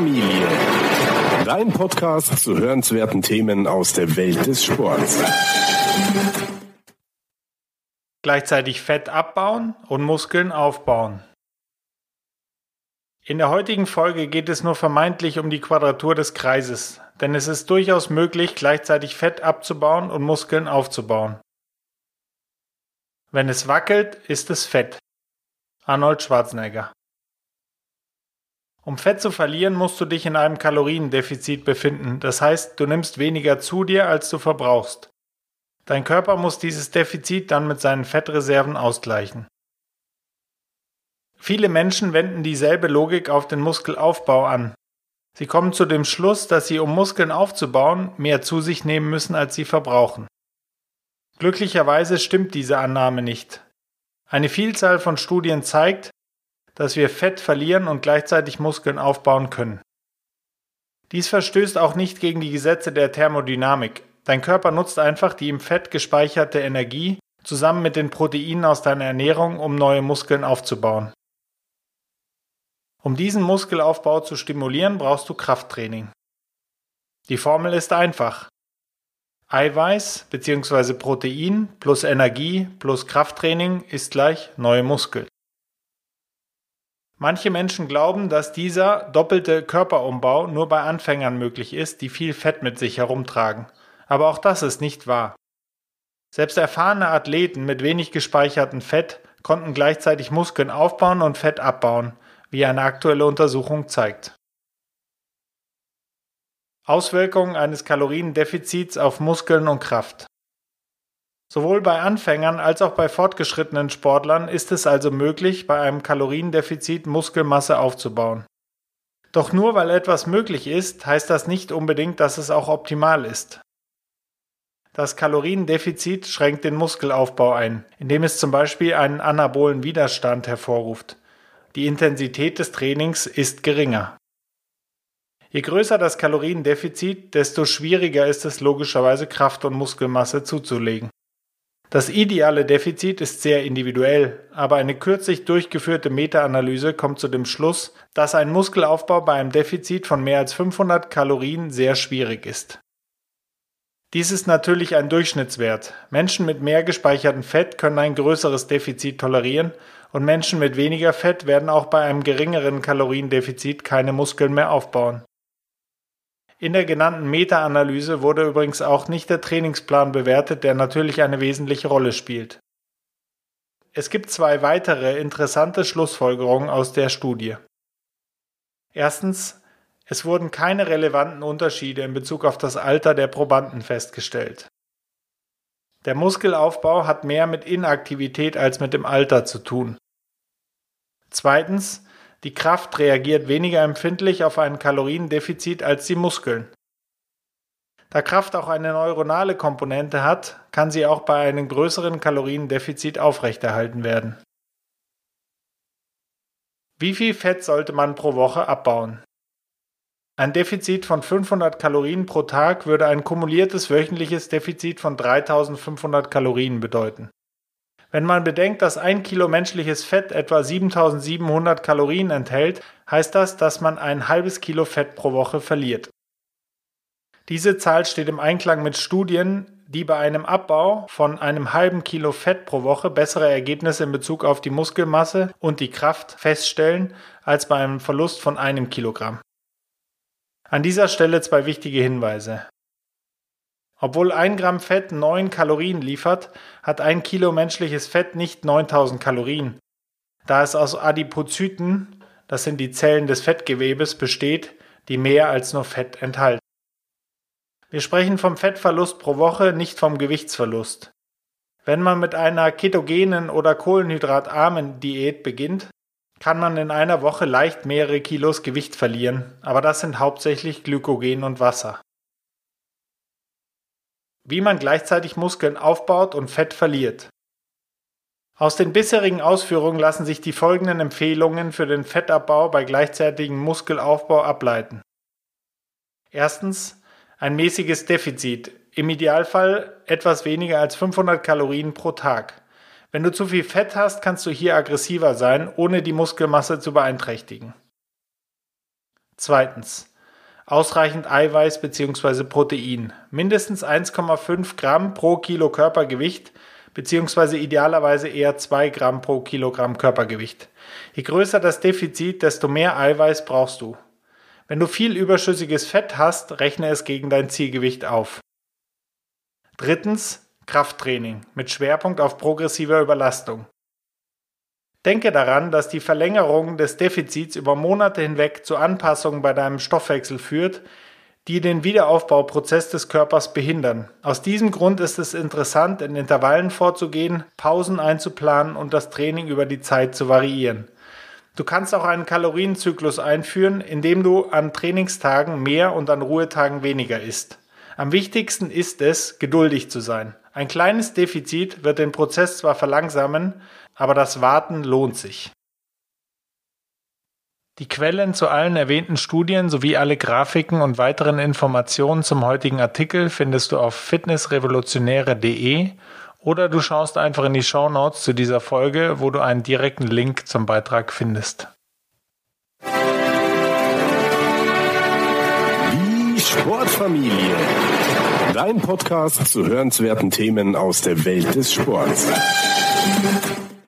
Familie. Dein Podcast zu hörenswerten Themen aus der Welt des Sports. Gleichzeitig Fett abbauen und Muskeln aufbauen. In der heutigen Folge geht es nur vermeintlich um die Quadratur des Kreises, denn es ist durchaus möglich, gleichzeitig Fett abzubauen und Muskeln aufzubauen. Wenn es wackelt, ist es Fett. Arnold Schwarzenegger. Um Fett zu verlieren, musst du dich in einem Kaloriendefizit befinden. Das heißt, du nimmst weniger zu dir, als du verbrauchst. Dein Körper muss dieses Defizit dann mit seinen Fettreserven ausgleichen. Viele Menschen wenden dieselbe Logik auf den Muskelaufbau an. Sie kommen zu dem Schluss, dass sie, um Muskeln aufzubauen, mehr zu sich nehmen müssen, als sie verbrauchen. Glücklicherweise stimmt diese Annahme nicht. Eine Vielzahl von Studien zeigt, dass wir Fett verlieren und gleichzeitig Muskeln aufbauen können. Dies verstößt auch nicht gegen die Gesetze der Thermodynamik. Dein Körper nutzt einfach die im Fett gespeicherte Energie zusammen mit den Proteinen aus deiner Ernährung, um neue Muskeln aufzubauen. Um diesen Muskelaufbau zu stimulieren, brauchst du Krafttraining. Die Formel ist einfach. Eiweiß bzw. Protein plus Energie plus Krafttraining ist gleich neue Muskeln. Manche Menschen glauben, dass dieser doppelte Körperumbau nur bei Anfängern möglich ist, die viel Fett mit sich herumtragen. Aber auch das ist nicht wahr. Selbst erfahrene Athleten mit wenig gespeichertem Fett konnten gleichzeitig Muskeln aufbauen und Fett abbauen, wie eine aktuelle Untersuchung zeigt. Auswirkungen eines Kaloriendefizits auf Muskeln und Kraft. Sowohl bei Anfängern als auch bei fortgeschrittenen Sportlern ist es also möglich, bei einem Kaloriendefizit Muskelmasse aufzubauen. Doch nur weil etwas möglich ist, heißt das nicht unbedingt, dass es auch optimal ist. Das Kaloriendefizit schränkt den Muskelaufbau ein, indem es zum Beispiel einen anabolen Widerstand hervorruft. Die Intensität des Trainings ist geringer. Je größer das Kaloriendefizit, desto schwieriger ist es logischerweise Kraft und Muskelmasse zuzulegen. Das ideale Defizit ist sehr individuell, aber eine kürzlich durchgeführte Meta-Analyse kommt zu dem Schluss, dass ein Muskelaufbau bei einem Defizit von mehr als 500 Kalorien sehr schwierig ist. Dies ist natürlich ein Durchschnittswert. Menschen mit mehr gespeichertem Fett können ein größeres Defizit tolerieren und Menschen mit weniger Fett werden auch bei einem geringeren Kaloriendefizit keine Muskeln mehr aufbauen. In der genannten Meta-Analyse wurde übrigens auch nicht der Trainingsplan bewertet, der natürlich eine wesentliche Rolle spielt. Es gibt zwei weitere interessante Schlussfolgerungen aus der Studie. Erstens, es wurden keine relevanten Unterschiede in Bezug auf das Alter der Probanden festgestellt. Der Muskelaufbau hat mehr mit Inaktivität als mit dem Alter zu tun. Zweitens, die Kraft reagiert weniger empfindlich auf ein Kaloriendefizit als die Muskeln. Da Kraft auch eine neuronale Komponente hat, kann sie auch bei einem größeren Kaloriendefizit aufrechterhalten werden. Wie viel Fett sollte man pro Woche abbauen? Ein Defizit von 500 Kalorien pro Tag würde ein kumuliertes wöchentliches Defizit von 3500 Kalorien bedeuten. Wenn man bedenkt, dass ein Kilo menschliches Fett etwa 7700 Kalorien enthält, heißt das, dass man ein halbes Kilo Fett pro Woche verliert. Diese Zahl steht im Einklang mit Studien, die bei einem Abbau von einem halben Kilo Fett pro Woche bessere Ergebnisse in Bezug auf die Muskelmasse und die Kraft feststellen als bei einem Verlust von einem Kilogramm. An dieser Stelle zwei wichtige Hinweise. Obwohl ein Gramm Fett neun Kalorien liefert, hat ein Kilo menschliches Fett nicht 9000 Kalorien. Da es aus Adipozyten, das sind die Zellen des Fettgewebes, besteht, die mehr als nur Fett enthalten. Wir sprechen vom Fettverlust pro Woche, nicht vom Gewichtsverlust. Wenn man mit einer ketogenen oder kohlenhydratarmen Diät beginnt, kann man in einer Woche leicht mehrere Kilos Gewicht verlieren, aber das sind hauptsächlich Glykogen und Wasser wie man gleichzeitig Muskeln aufbaut und Fett verliert. Aus den bisherigen Ausführungen lassen sich die folgenden Empfehlungen für den Fettabbau bei gleichzeitigem Muskelaufbau ableiten. Erstens ein mäßiges Defizit, im Idealfall etwas weniger als 500 Kalorien pro Tag. Wenn du zu viel Fett hast, kannst du hier aggressiver sein, ohne die Muskelmasse zu beeinträchtigen. Zweitens. Ausreichend Eiweiß bzw. Protein. Mindestens 1,5 Gramm pro Kilo Körpergewicht bzw. idealerweise eher 2 Gramm pro Kilogramm Körpergewicht. Je größer das Defizit, desto mehr Eiweiß brauchst du. Wenn du viel überschüssiges Fett hast, rechne es gegen dein Zielgewicht auf. Drittens. Krafttraining mit Schwerpunkt auf progressiver Überlastung. Denke daran, dass die Verlängerung des Defizits über Monate hinweg zu Anpassungen bei deinem Stoffwechsel führt, die den Wiederaufbauprozess des Körpers behindern. Aus diesem Grund ist es interessant, in Intervallen vorzugehen, Pausen einzuplanen und das Training über die Zeit zu variieren. Du kannst auch einen Kalorienzyklus einführen, indem du an Trainingstagen mehr und an Ruhetagen weniger isst. Am wichtigsten ist es, geduldig zu sein. Ein kleines Defizit wird den Prozess zwar verlangsamen, aber das Warten lohnt sich. Die Quellen zu allen erwähnten Studien sowie alle Grafiken und weiteren Informationen zum heutigen Artikel findest du auf fitnessrevolutionäre.de oder du schaust einfach in die Show Notes zu dieser Folge, wo du einen direkten Link zum Beitrag findest. Die Sportfamilie. Dein Podcast zu hörenswerten Themen aus der Welt des Sports.